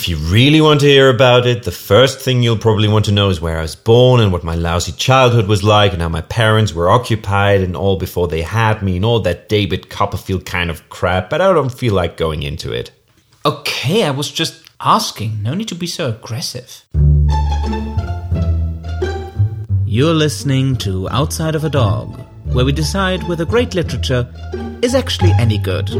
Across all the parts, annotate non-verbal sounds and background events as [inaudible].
if you really want to hear about it, the first thing you'll probably want to know is where I was born and what my lousy childhood was like and how my parents were occupied and all before they had me and all that David Copperfield kind of crap, but I don't feel like going into it. Okay, I was just asking. No need to be so aggressive. You're listening to Outside of a Dog, where we decide whether great literature is actually any good.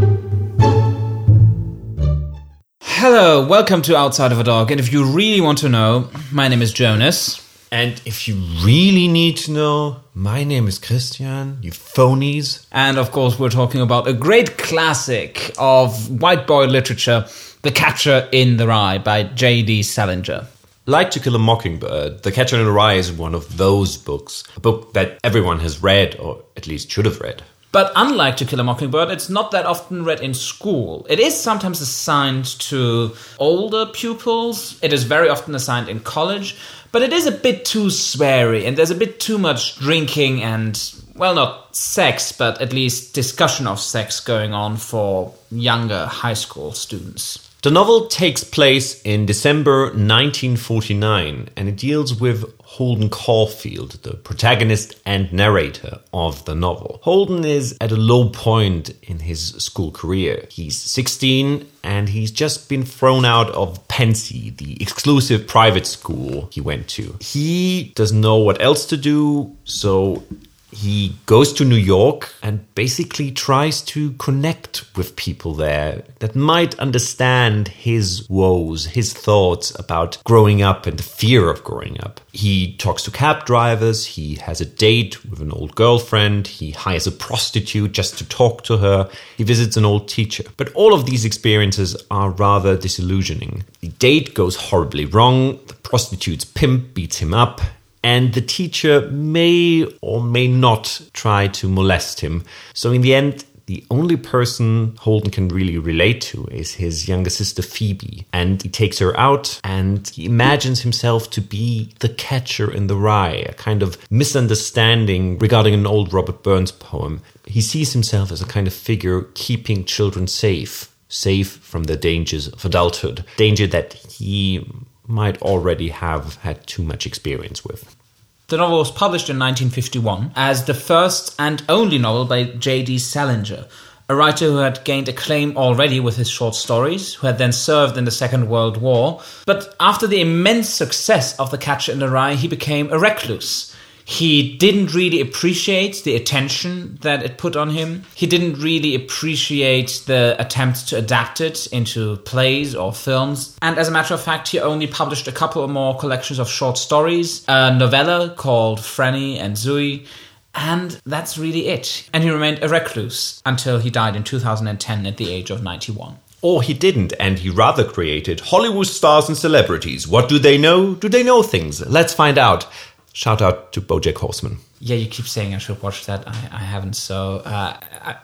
Hello, welcome to Outside of a Dog. And if you really want to know, my name is Jonas. And if you really need to know, my name is Christian, you phonies. And of course, we're talking about a great classic of white boy literature, The Catcher in the Rye by J.D. Salinger. Like To Kill a Mockingbird, The Catcher in the Rye is one of those books, a book that everyone has read, or at least should have read. But unlike To Kill a Mockingbird, it's not that often read in school. It is sometimes assigned to older pupils, it is very often assigned in college, but it is a bit too sweary, and there's a bit too much drinking and, well, not sex, but at least discussion of sex going on for younger high school students. The novel takes place in December 1949 and it deals with Holden Caulfield, the protagonist and narrator of the novel. Holden is at a low point in his school career. He's 16 and he's just been thrown out of Pencey, the exclusive private school he went to. He doesn't know what else to do, so he goes to New York and basically tries to connect with people there that might understand his woes, his thoughts about growing up and the fear of growing up. He talks to cab drivers, he has a date with an old girlfriend, he hires a prostitute just to talk to her, he visits an old teacher. But all of these experiences are rather disillusioning. The date goes horribly wrong, the prostitute's pimp beats him up, and the teacher may or may not try to molest him. So, in the end, the only person Holden can really relate to is his younger sister Phoebe. And he takes her out and he imagines himself to be the catcher in the rye, a kind of misunderstanding regarding an old Robert Burns poem. He sees himself as a kind of figure keeping children safe, safe from the dangers of adulthood, danger that he might already have had too much experience with. The novel was published in 1951 as the first and only novel by J.D. Salinger, a writer who had gained acclaim already with his short stories, who had then served in the Second World War. But after the immense success of The Catcher in the Rye, he became a recluse he didn't really appreciate the attention that it put on him. He didn't really appreciate the attempt to adapt it into plays or films. And as a matter of fact, he only published a couple more collections of short stories, a novella called Franny and Zooey, and that's really it. And he remained a recluse until he died in 2010 at the age of 91. Or he didn't, and he rather created Hollywood stars and celebrities. What do they know? Do they know things? Let's find out. Shout out to BoJack Horseman. Yeah, you keep saying I should watch that. I, I haven't, so uh,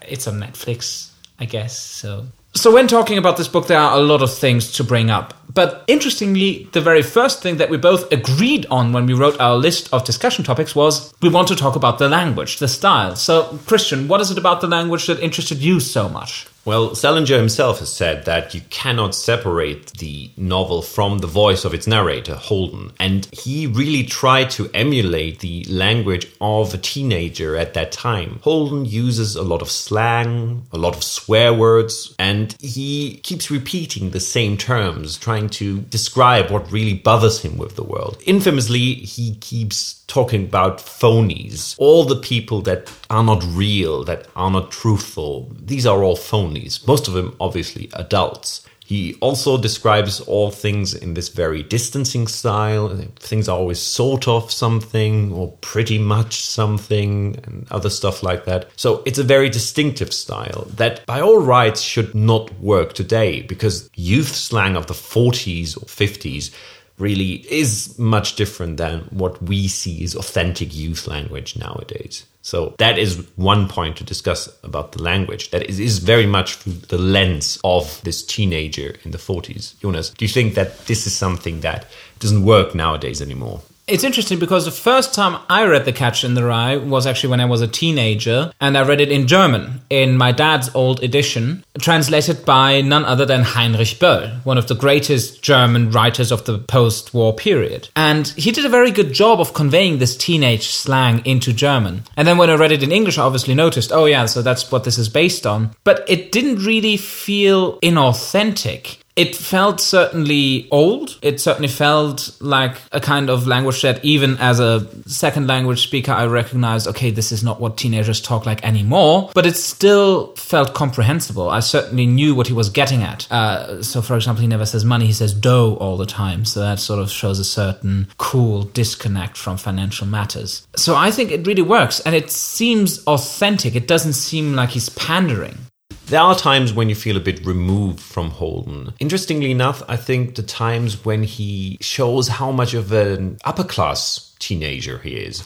it's on Netflix, I guess. So, so when talking about this book, there are a lot of things to bring up. But interestingly, the very first thing that we both agreed on when we wrote our list of discussion topics was we want to talk about the language, the style. So, Christian, what is it about the language that interested you so much? Well, Salinger himself has said that you cannot separate the novel from the voice of its narrator, Holden. And he really tried to emulate the language of a teenager at that time. Holden uses a lot of slang, a lot of swear words, and he keeps repeating the same terms, trying to describe what really bothers him with the world. Infamously, he keeps talking about phonies, all the people that are not real, that are not truthful. These are all phonies, most of them obviously adults. He also describes all things in this very distancing style. Things are always sort of something or pretty much something and other stuff like that. So it's a very distinctive style that by all rights should not work today because youth slang of the 40s or 50s really is much different than what we see as authentic youth language nowadays. So that is one point to discuss about the language. That is, is very much through the lens of this teenager in the 40s. Jonas, do you think that this is something that doesn't work nowadays anymore? It's interesting because the first time I read The Catcher in the Rye was actually when I was a teenager, and I read it in German, in my dad's old edition, translated by none other than Heinrich Böll, one of the greatest German writers of the post war period. And he did a very good job of conveying this teenage slang into German. And then when I read it in English, I obviously noticed, oh yeah, so that's what this is based on. But it didn't really feel inauthentic. It felt certainly old. It certainly felt like a kind of language that, even as a second language speaker, I recognized okay, this is not what teenagers talk like anymore, but it still felt comprehensible. I certainly knew what he was getting at. Uh, so, for example, he never says money, he says dough all the time. So that sort of shows a certain cool disconnect from financial matters. So I think it really works and it seems authentic. It doesn't seem like he's pandering. There are times when you feel a bit removed from Holden. Interestingly enough, I think the times when he shows how much of an upper class teenager he is.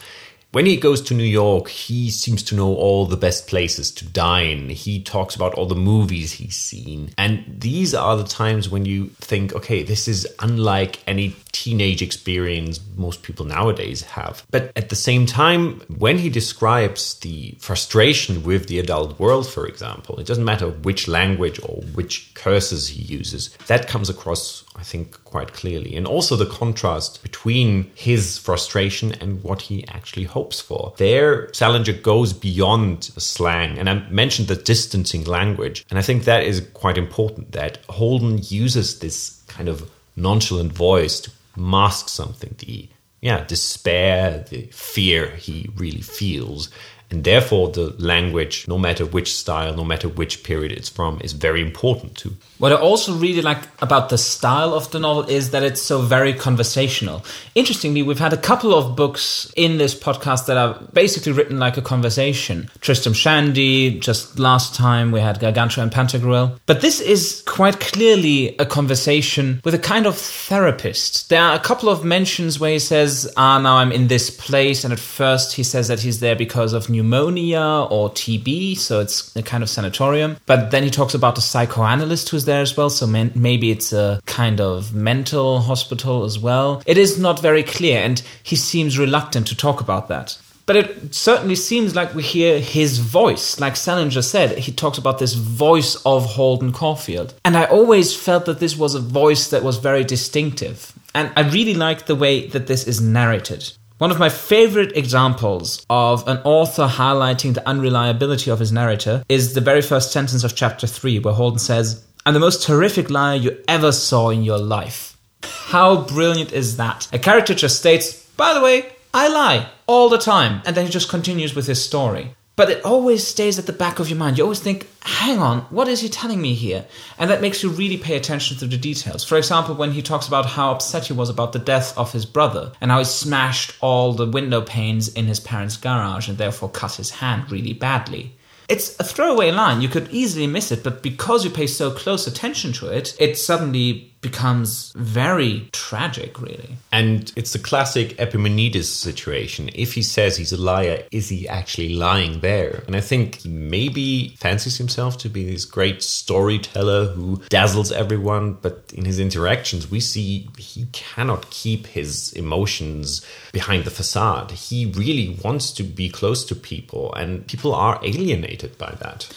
When he goes to New York, he seems to know all the best places to dine. He talks about all the movies he's seen. And these are the times when you think, okay, this is unlike any teenage experience most people nowadays have. But at the same time, when he describes the frustration with the adult world, for example, it doesn't matter which language or which curses he uses, that comes across, I think, quite clearly. And also the contrast between his frustration and what he actually hopes for. There, Salinger goes beyond the slang. And I mentioned the distancing language. And I think that is quite important that Holden uses this kind of nonchalant voice to mask something the yeah despair the fear he really feels and therefore the language no matter which style no matter which period it's from is very important too what I also really like about the style of the novel is that it's so very conversational. Interestingly, we've had a couple of books in this podcast that are basically written like a conversation. Tristram Shandy, just last time we had Gargantua and Pantagruel. But this is quite clearly a conversation with a kind of therapist. There are a couple of mentions where he says, ah, now I'm in this place. And at first he says that he's there because of pneumonia or TB, so it's a kind of sanatorium. But then he talks about the psychoanalyst who's there as well, so man- maybe it's a kind of mental hospital as well. It is not very clear, and he seems reluctant to talk about that. But it certainly seems like we hear his voice. Like Salinger said, he talks about this voice of Holden Caulfield. And I always felt that this was a voice that was very distinctive. And I really like the way that this is narrated. One of my favorite examples of an author highlighting the unreliability of his narrator is the very first sentence of chapter 3, where Holden says, I'm the most terrific liar you ever saw in your life. How brilliant is that? A character just states, by the way, I lie all the time, and then he just continues with his story. But it always stays at the back of your mind. You always think, hang on, what is he telling me here? And that makes you really pay attention to the details. For example, when he talks about how upset he was about the death of his brother and how he smashed all the window panes in his parents' garage and therefore cut his hand really badly it's a throwaway line. You could easily miss it, but because you pay so close attention to it, it suddenly becomes very tragic, really. And it's the classic Epimenides situation. If he says he's a liar, is he actually lying there? And I think he maybe fancies himself to be this great storyteller who dazzles everyone, but in his interactions, we see he cannot keep his emotions behind the facade. He really wants to be close to people, and people are alienated by that.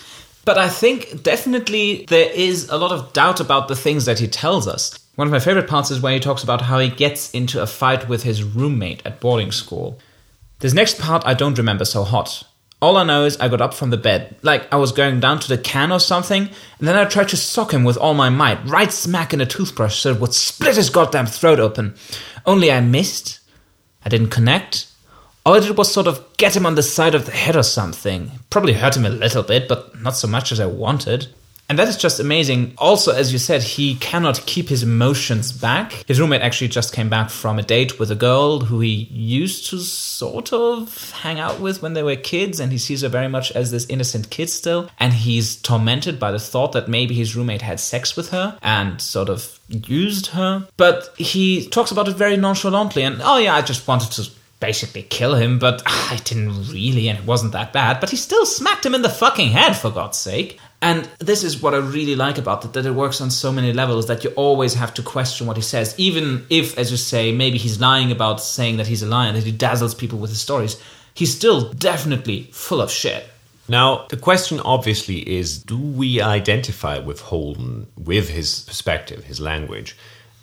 But I think definitely there is a lot of doubt about the things that he tells us. One of my favorite parts is when he talks about how he gets into a fight with his roommate at boarding school. This next part I don't remember so hot. All I know is I got up from the bed, like I was going down to the can or something, and then I tried to sock him with all my might, right smack in a toothbrush so it would split his goddamn throat open. Only I missed. I didn't connect, all I did was sort of get him on the side of the head or something. Probably hurt him a little bit, but not so much as I wanted. And that is just amazing. Also, as you said, he cannot keep his emotions back. His roommate actually just came back from a date with a girl who he used to sort of hang out with when they were kids, and he sees her very much as this innocent kid still. And he's tormented by the thought that maybe his roommate had sex with her and sort of used her. But he talks about it very nonchalantly, and oh yeah, I just wanted to basically kill him, but ah, I didn't really, and it wasn't that bad. But he still smacked him in the fucking head, for God's sake. And this is what I really like about it, that it works on so many levels that you always have to question what he says. Even if, as you say, maybe he's lying about saying that he's a lion, that he dazzles people with his stories, he's still definitely full of shit. Now, the question obviously is do we identify with Holden, with his perspective, his language?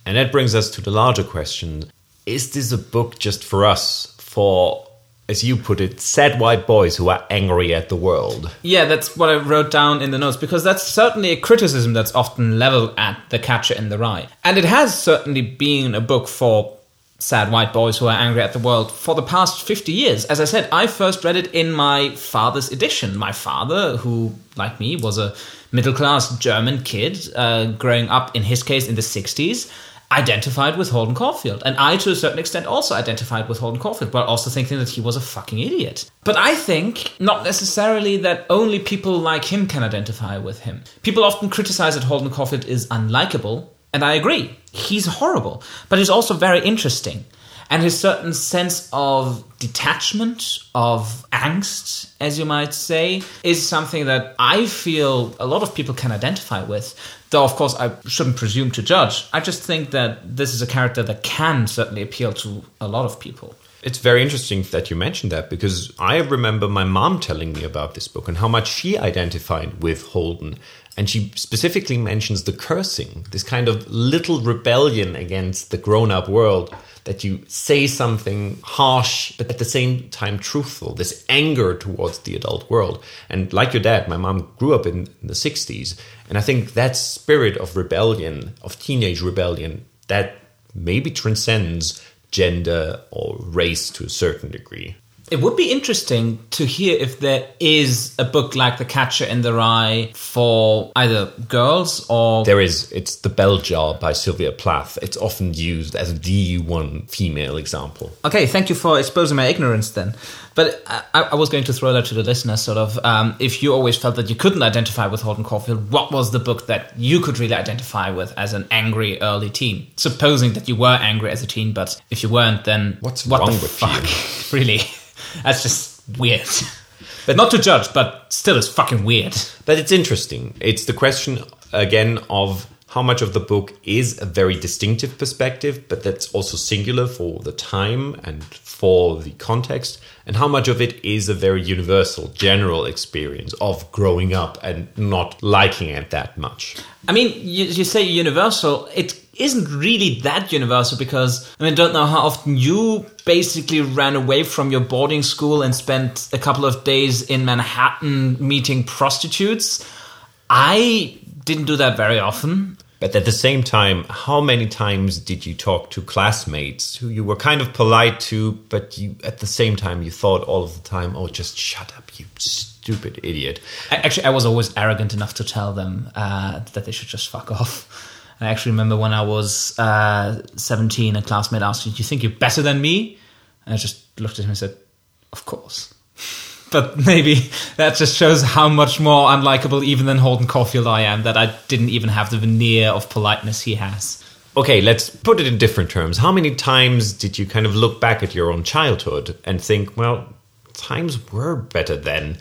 And that brings us to the larger question is this a book just for us, for as you put it, sad white boys who are angry at the world. Yeah, that's what I wrote down in the notes because that's certainly a criticism that's often leveled at The Catcher in the Rye. And it has certainly been a book for sad white boys who are angry at the world for the past 50 years. As I said, I first read it in my father's edition. My father, who, like me, was a middle class German kid uh, growing up, in his case, in the 60s identified with Holden Caulfield. And I, to a certain extent, also identified with Holden Caulfield, while also thinking that he was a fucking idiot. But I think not necessarily that only people like him can identify with him. People often criticize that Holden Caulfield is unlikable, and I agree. He's horrible, but he's also very interesting and his certain sense of detachment, of angst, as you might say, is something that I feel a lot of people can identify with. Though, of course, I shouldn't presume to judge. I just think that this is a character that can certainly appeal to a lot of people. It's very interesting that you mentioned that because I remember my mom telling me about this book and how much she identified with Holden. And she specifically mentions the cursing, this kind of little rebellion against the grown up world that you say something harsh, but at the same time truthful, this anger towards the adult world. And like your dad, my mom grew up in, the 60s. And I think that spirit of rebellion, of teenage rebellion, that maybe transcends gender or race to a certain degree. It would be interesting to hear if there is a book like The Catcher in the Rye for either girls or. There is. It's The Bell Jar by Sylvia Plath. It's often used as the one female example. Okay, thank you for exposing my ignorance then. But I, I was going to throw that to the listeners sort of. Um, if you always felt that you couldn't identify with Holden Caulfield, what was the book that you could really identify with as an angry early teen? Supposing that you were angry as a teen, but if you weren't, then. What's what wrong with fuck? you? [laughs] really? That's just weird. But not to judge, but still, it's fucking weird. But it's interesting. It's the question again of how much of the book is a very distinctive perspective, but that's also singular for the time and for the context, and how much of it is a very universal, general experience of growing up and not liking it that much. I mean, you, you say universal. It isn't really that universal because I mean, I don't know how often you basically ran away from your boarding school and spent a couple of days in Manhattan meeting prostitutes. I didn't do that very often. But at the same time, how many times did you talk to classmates who you were kind of polite to, but you at the same time you thought all of the time, "Oh, just shut up, you stupid idiot." I, actually, I was always arrogant enough to tell them uh, that they should just fuck off. I actually remember when I was uh, 17, a classmate asked me, Do you think you're better than me? And I just looked at him and said, Of course. [laughs] but maybe that just shows how much more unlikable, even than Holden Caulfield, I am, that I didn't even have the veneer of politeness he has. Okay, let's put it in different terms. How many times did you kind of look back at your own childhood and think, well, times were better then?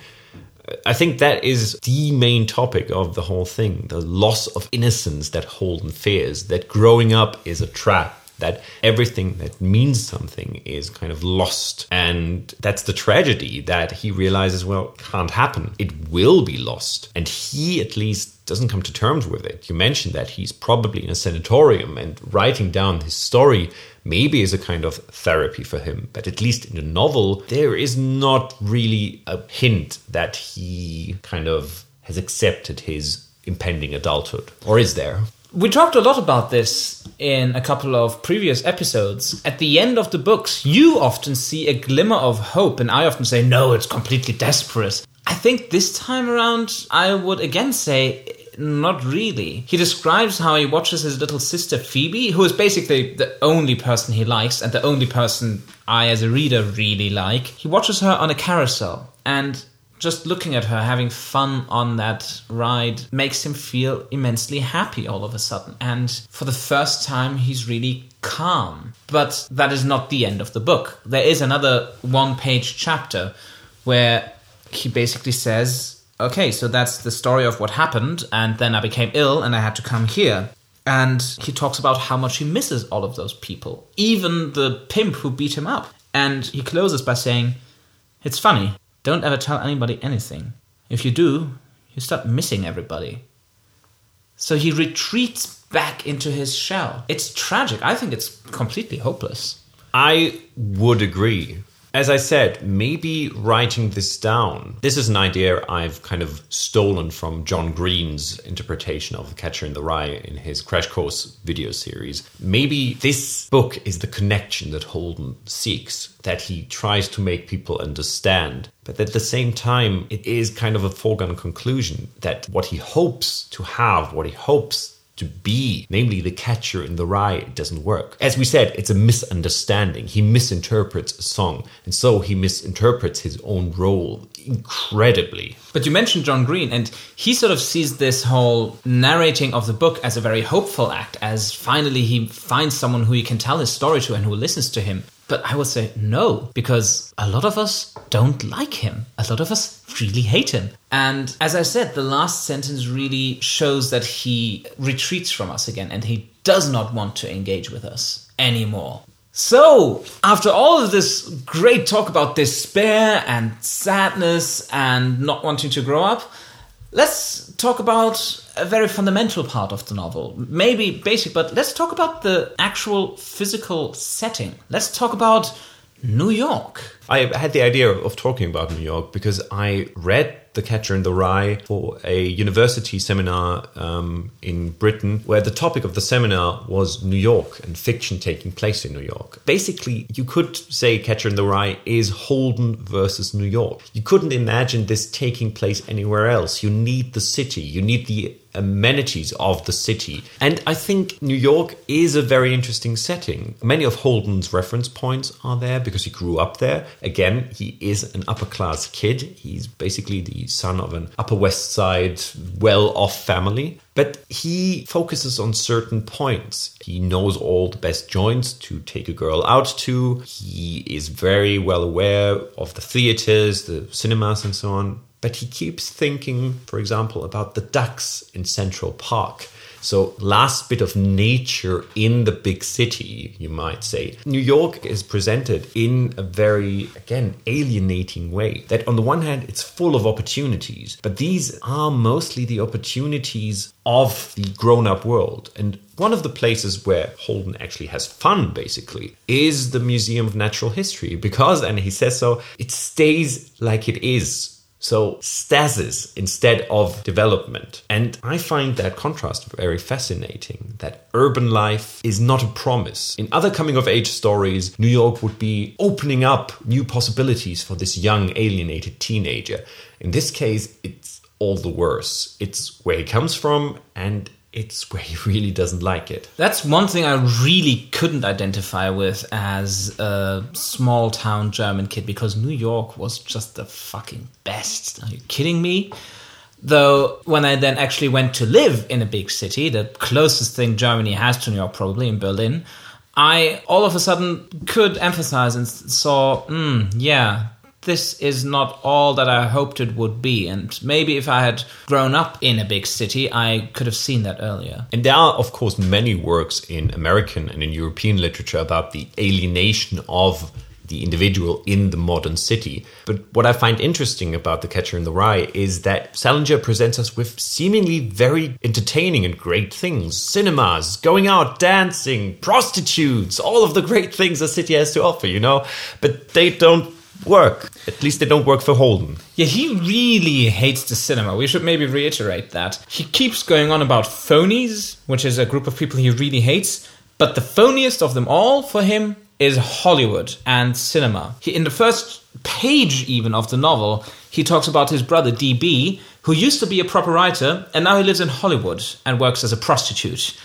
I think that is the main topic of the whole thing the loss of innocence that Holden fears, that growing up is a trap. That everything that means something is kind of lost. And that's the tragedy that he realizes, well, can't happen. It will be lost. And he at least doesn't come to terms with it. You mentioned that he's probably in a sanatorium and writing down his story maybe is a kind of therapy for him. But at least in the novel, there is not really a hint that he kind of has accepted his impending adulthood. Or is there? We talked a lot about this in a couple of previous episodes. At the end of the books, you often see a glimmer of hope, and I often say, no, it's completely desperate. I think this time around, I would again say, not really. He describes how he watches his little sister Phoebe, who is basically the only person he likes and the only person I, as a reader, really like. He watches her on a carousel, and just looking at her having fun on that ride makes him feel immensely happy all of a sudden. And for the first time, he's really calm. But that is not the end of the book. There is another one page chapter where he basically says, Okay, so that's the story of what happened, and then I became ill and I had to come here. And he talks about how much he misses all of those people, even the pimp who beat him up. And he closes by saying, It's funny, don't ever tell anybody anything. If you do, you start missing everybody. So he retreats back into his shell. It's tragic. I think it's completely hopeless. I would agree. As I said, maybe writing this down. This is an idea I've kind of stolen from John Green's interpretation of The Catcher in the Rye in his Crash Course video series. Maybe this book is the connection that Holden seeks, that he tries to make people understand. But at the same time, it is kind of a foregone conclusion that what he hopes to have, what he hopes to be, namely the catcher in the rye, it doesn't work. As we said, it's a misunderstanding. He misinterprets a song, and so he misinterprets his own role incredibly. But you mentioned John Green, and he sort of sees this whole narrating of the book as a very hopeful act, as finally he finds someone who he can tell his story to and who listens to him. But I would say no, because a lot of us don't like him. A lot of us really hate him. And as I said, the last sentence really shows that he retreats from us again and he does not want to engage with us anymore. So, after all of this great talk about despair and sadness and not wanting to grow up, let's talk about a very fundamental part of the novel. Maybe basic, but let's talk about the actual physical setting. Let's talk about New York. I had the idea of talking about New York because I read The Catcher in the Rye for a university seminar um, in Britain where the topic of the seminar was New York and fiction taking place in New York. Basically, you could say Catcher in the Rye is Holden versus New York. You couldn't imagine this taking place anywhere else. You need the city, you need the amenities of the city. And I think New York is a very interesting setting. Many of Holden's reference points are there because he grew up there. Again, he is an upper class kid. He's basically the son of an Upper West Side well off family. But he focuses on certain points. He knows all the best joints to take a girl out to. He is very well aware of the theaters, the cinemas, and so on. But he keeps thinking, for example, about the ducks in Central Park. So, last bit of nature in the big city, you might say. New York is presented in a very, again, alienating way. That on the one hand, it's full of opportunities, but these are mostly the opportunities of the grown up world. And one of the places where Holden actually has fun, basically, is the Museum of Natural History, because, and he says so, it stays like it is so stasis instead of development. And I find that contrast very fascinating that urban life is not a promise. In other coming of age stories, New York would be opening up new possibilities for this young alienated teenager. In this case, it's all the worse. It's where he comes from and it's where [laughs] he really doesn't like it. That's one thing I really couldn't identify with as a small town German kid because New York was just the fucking best. Are you kidding me? Though, when I then actually went to live in a big city, the closest thing Germany has to New York, probably in Berlin, I all of a sudden could emphasize and saw, mm, yeah, this is not all that I hoped it would be. And maybe if I had grown up in a big city, I could have seen that earlier. And there are, of course, many works in American and in European literature about the alienation of the individual in the modern city. But what I find interesting about The Catcher in the Rye is that Salinger presents us with seemingly very entertaining and great things cinemas, going out, dancing, prostitutes, all of the great things a city has to offer, you know? But they don't work. At least they don't work for Holden. Yeah, he really hates the cinema. We should maybe reiterate that. He keeps going on about phonies, which is a group of people he really hates, but the phoniest of them all for him is Hollywood and cinema. He, in the first page, even of the novel, he talks about his brother DB, who used to be a proper writer, and now he lives in Hollywood and works as a prostitute.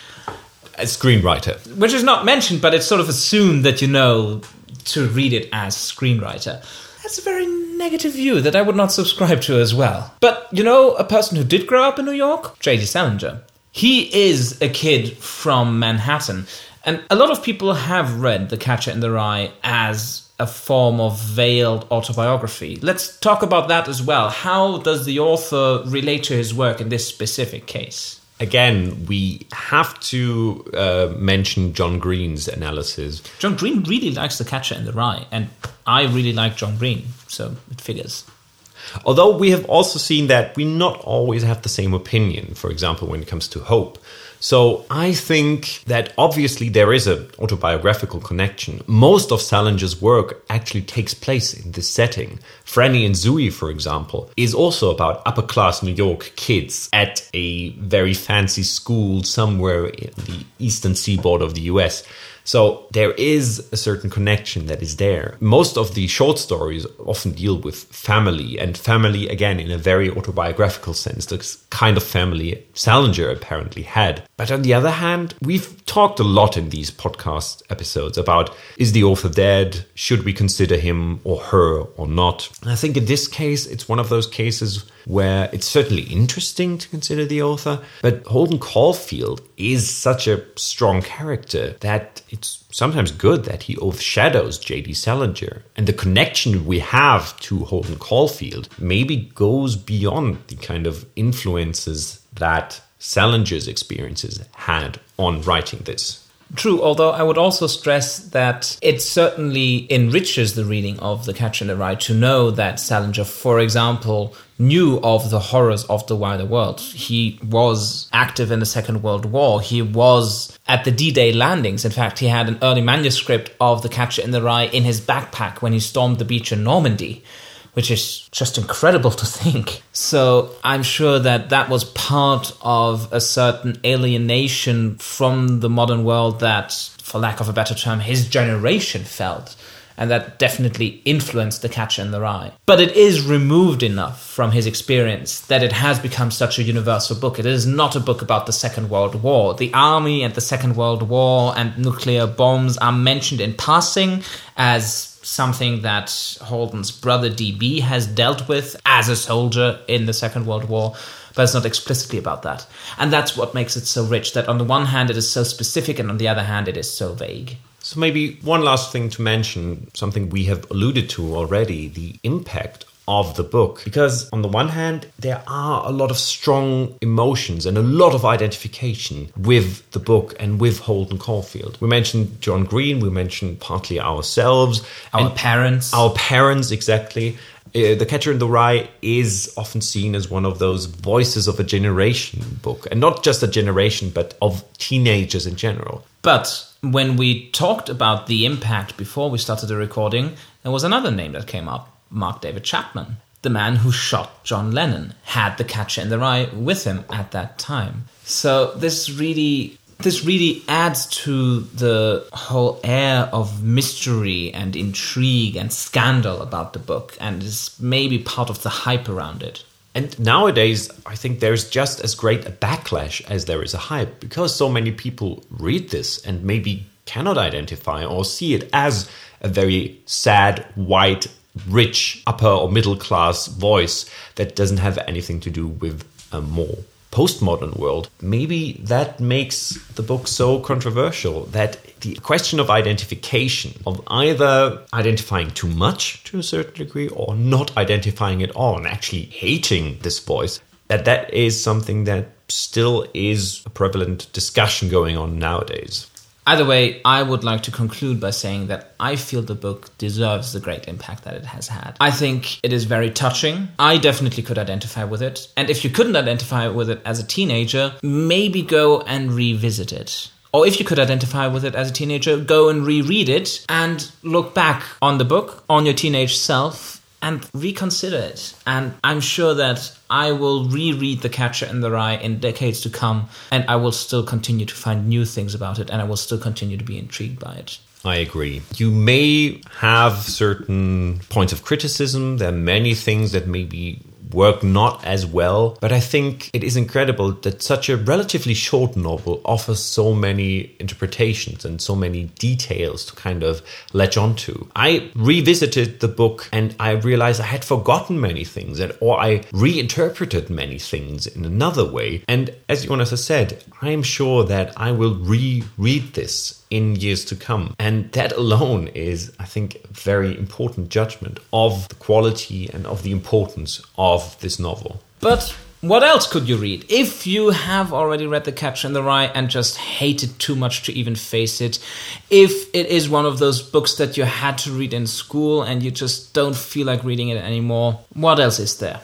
A screenwriter. Which is not mentioned, but it's sort of assumed that you know to read it as screenwriter. That's a very negative view that I would not subscribe to as well. But you know, a person who did grow up in New York, J.D. Salinger. He is a kid from Manhattan. And a lot of people have read The Catcher in the Rye as a form of veiled autobiography. Let's talk about that as well. How does the author relate to his work in this specific case? Again, we have to uh, mention John Green's analysis. John Green really likes The Catcher in the Rye, and I really like John Green, so it figures. Although we have also seen that we not always have the same opinion, for example, when it comes to hope. So I think that obviously there is an autobiographical connection. Most of Salinger's work actually takes place in this setting. Franny and Zooey, for example, is also about upper class New York kids at a very fancy school somewhere in the eastern seaboard of the US. So there is a certain connection that is there. Most of the short stories often deal with family, and family, again, in a very autobiographical sense, the kind of family Salinger apparently had. But on the other hand, we've talked a lot in these podcast episodes about is the author dead? Should we consider him or her or not? And I think in this case, it's one of those cases where it's certainly interesting to consider the author, but Holden Caulfield is such a strong character that it's sometimes good that he overshadows J.D. Salinger. And the connection we have to Holden Caulfield maybe goes beyond the kind of influences that Salinger's experiences had on writing this. True, although I would also stress that it certainly enriches the reading of The Catcher in the Rye to know that Salinger, for example, knew of the horrors of the wider world. He was active in the Second World War. He was at the D Day landings. In fact, he had an early manuscript of The Catcher in the Rye in his backpack when he stormed the beach in Normandy which is just incredible to think. So I'm sure that that was part of a certain alienation from the modern world that, for lack of a better term, his generation felt. And that definitely influenced The Catcher in the Rye. But it is removed enough from his experience that it has become such a universal book. It is not a book about the Second World War. The army and the Second World War and nuclear bombs are mentioned in passing as something that Holden's brother DB has dealt with as a soldier in the Second World War, but it's not explicitly about that. And that's what makes it so rich that on the one hand it is so specific, and on the other hand it is so vague. So, maybe one last thing to mention, something we have alluded to already the impact of the book. Because on the one hand, there are a lot of strong emotions and a lot of identification with the book and with Holden Caulfield. We mentioned John Green, we mentioned partly ourselves, our parents. Our parents, exactly. Uh, the Catcher in the Rye is often seen as one of those voices of a generation book, and not just a generation, but of teenagers in general. But when we talked about the impact before we started the recording, there was another name that came up Mark David Chapman, the man who shot John Lennon, had the catcher in the rye with him at that time. So this really this really adds to the whole air of mystery and intrigue and scandal about the book and is maybe part of the hype around it. And nowadays, I think there's just as great a backlash as there is a hype because so many people read this and maybe cannot identify or see it as a very sad, white, rich upper or middle class voice that doesn't have anything to do with a more postmodern world. Maybe that makes the book so controversial that the question of identification, of either identifying too much to a certain degree or not identifying at all and actually hating this voice, that that is something that still is a prevalent discussion going on nowadays. Either way, I would like to conclude by saying that I feel the book deserves the great impact that it has had. I think it is very touching. I definitely could identify with it. And if you couldn't identify with it as a teenager, maybe go and revisit it. Or if you could identify with it as a teenager, go and reread it and look back on the book, on your teenage self, and reconsider it. And I'm sure that I will reread The Catcher in the Rye in decades to come, and I will still continue to find new things about it, and I will still continue to be intrigued by it. I agree. You may have certain points of criticism. There are many things that maybe work not as well. But I think it is incredible that such a relatively short novel offers so many interpretations and so many details to kind of latch onto. I revisited the book and I realized I had forgotten many things, and, or I reinterpreted many things in another way. And as Jonas has said, I am sure that I will reread this in years to come. And that alone is, I think, a very important judgment of the quality and of the importance of this novel. But what else could you read? If you have already read The Catcher in the Rye and just hate it too much to even face it, if it is one of those books that you had to read in school and you just don't feel like reading it anymore, what else is there?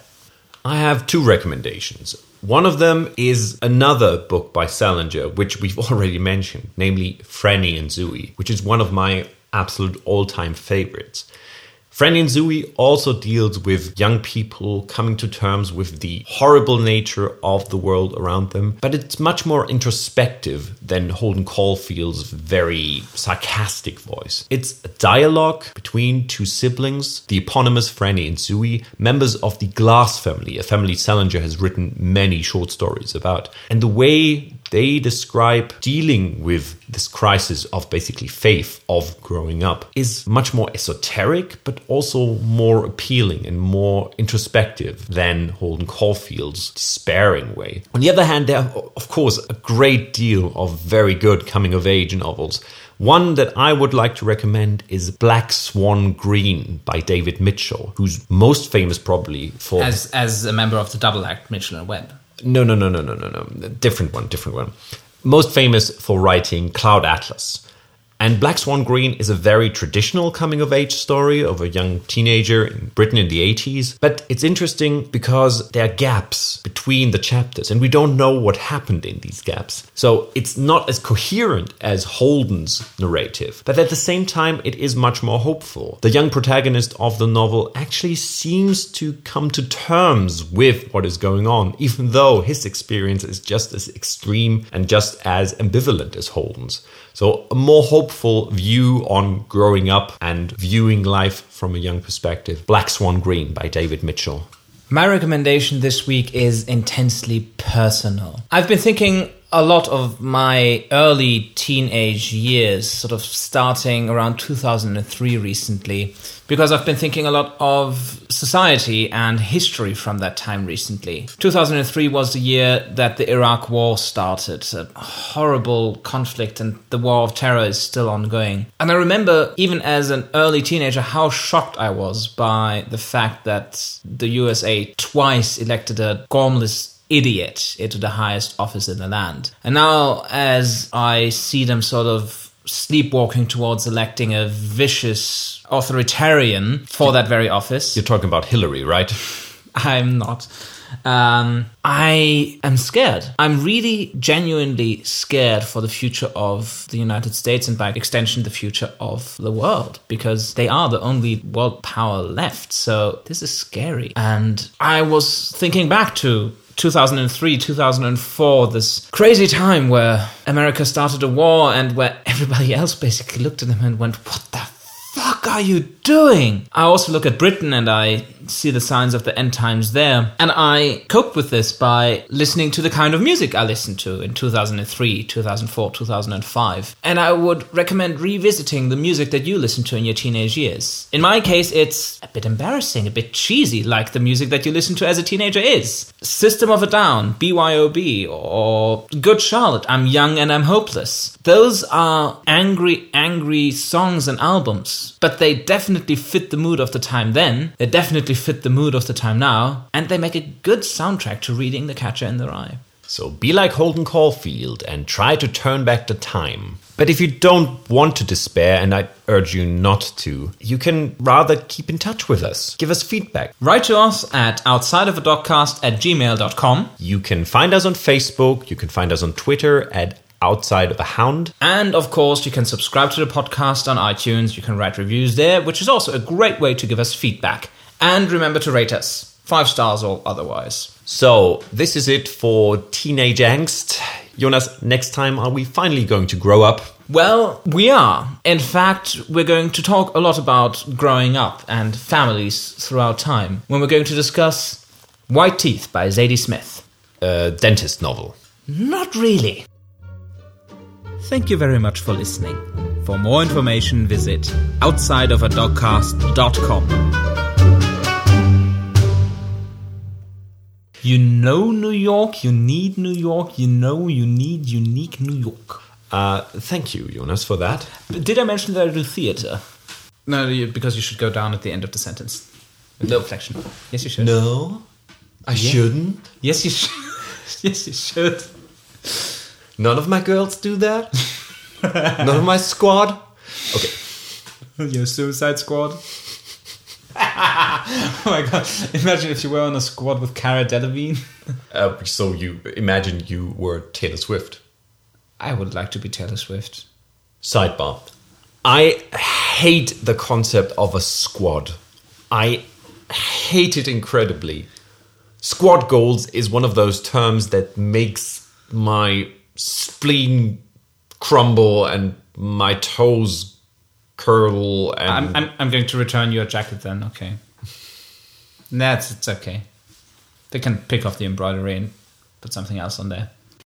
I have two recommendations. One of them is another book by Salinger, which we've [laughs] already mentioned, namely Franny and Zooey, which is one of my absolute all time favorites. Franny and Zooey also deals with young people coming to terms with the horrible nature of the world around them, but it's much more introspective than Holden Caulfield's very sarcastic voice. It's a dialogue between two siblings, the eponymous Franny and Zooey, members of the Glass family, a family Salinger has written many short stories about. And the way they describe dealing with this crisis of basically faith of growing up is much more esoteric, but also more appealing and more introspective than Holden Caulfield's despairing way. On the other hand, there are, of course, a great deal of very good coming of age novels. One that I would like to recommend is Black Swan Green by David Mitchell, who's most famous probably for as as a member of the double act Mitchell and Webb. No, no, no, no, no, no, no. Different one, different one. Most famous for writing Cloud Atlas. And Black Swan Green is a very traditional coming of age story of a young teenager in Britain in the 80s. But it's interesting because there are gaps between the chapters and we don't know what happened in these gaps. So it's not as coherent as Holden's narrative. But at the same time, it is much more hopeful. The young protagonist of the novel actually seems to come to terms with what is going on, even though his experience is just as extreme and just as ambivalent as Holden's. So, a more hopeful view on growing up and viewing life from a young perspective. Black Swan Green by David Mitchell. My recommendation this week is intensely personal. I've been thinking a lot of my early teenage years, sort of starting around 2003 recently, because I've been thinking a lot of society and history from that time recently. 2003 was the year that the Iraq War started, a horrible conflict, and the War of Terror is still ongoing. And I remember, even as an early teenager, how shocked I was by the fact that the USA twice elected a gormless idiot into the highest office in the land. And now, as I see them sort of sleepwalking towards electing a vicious authoritarian for that very office. You're talking about Hillary, right? [laughs] I'm not. Um, I am scared. I'm really genuinely scared for the future of the United States and by extension the future of the world because they are the only world power left. So this is scary. And I was thinking back to 2003, 2004, this crazy time where America started a war and where everybody else basically looked at them and went, What the fuck are you doing? I also look at Britain and I see the signs of the end times there. And I cope with this by listening to the kind of music I listened to in 2003, 2004, 2005. And I would recommend revisiting the music that you listened to in your teenage years. In my case, it's a bit embarrassing, a bit cheesy, like the music that you listen to as a teenager is. System of a Down, BYOB, or Good Charlotte, I'm Young and I'm Hopeless. Those are angry, angry songs and albums, but they definitely fit the mood of the time then. They definitely fit the mood of the time now, and they make a good soundtrack to reading The Catcher in the Rye. So be like Holden Caulfield and try to turn back the time. But if you don't want to despair, and I urge you not to, you can rather keep in touch with us. Give us feedback. Write to us at outsideofadogcast at gmail.com. You can find us on Facebook, you can find us on Twitter at outside of a hound. And of course, you can subscribe to the podcast on iTunes. You can write reviews there, which is also a great way to give us feedback. And remember to rate us five stars or otherwise. So, this is it for Teenage Angst. Jonas, next time are we finally going to grow up? Well, we are. In fact, we're going to talk a lot about growing up and families throughout time when we're going to discuss White Teeth by Zadie Smith. A dentist novel. Not really. Thank you very much for listening. For more information, visit outsideofadogcast.com. You know New York, you need New York, you know you need unique New York. Uh, thank you, Jonas, for that. Did I mention that I do theatre? No, you, because you should go down at the end of the sentence. No. reflection. Yes, you should. No, I shouldn't. Yes, you should. [laughs] yes, you should. None of my girls do that. [laughs] None of my squad. Okay. [laughs] Your Suicide Squad. [laughs] oh my god! Imagine if you were on a squad with Cara Delevingne. Uh, so you imagine you were Taylor Swift. I would like to be Taylor Swift. Sidebar. I hate the concept of a squad. I hate it incredibly. Squad goals is one of those terms that makes my spleen crumble and my toes curl and I'm, I'm, I'm going to return your jacket then. Okay. That's it's okay. They can pick off the embroidery and put something else on there.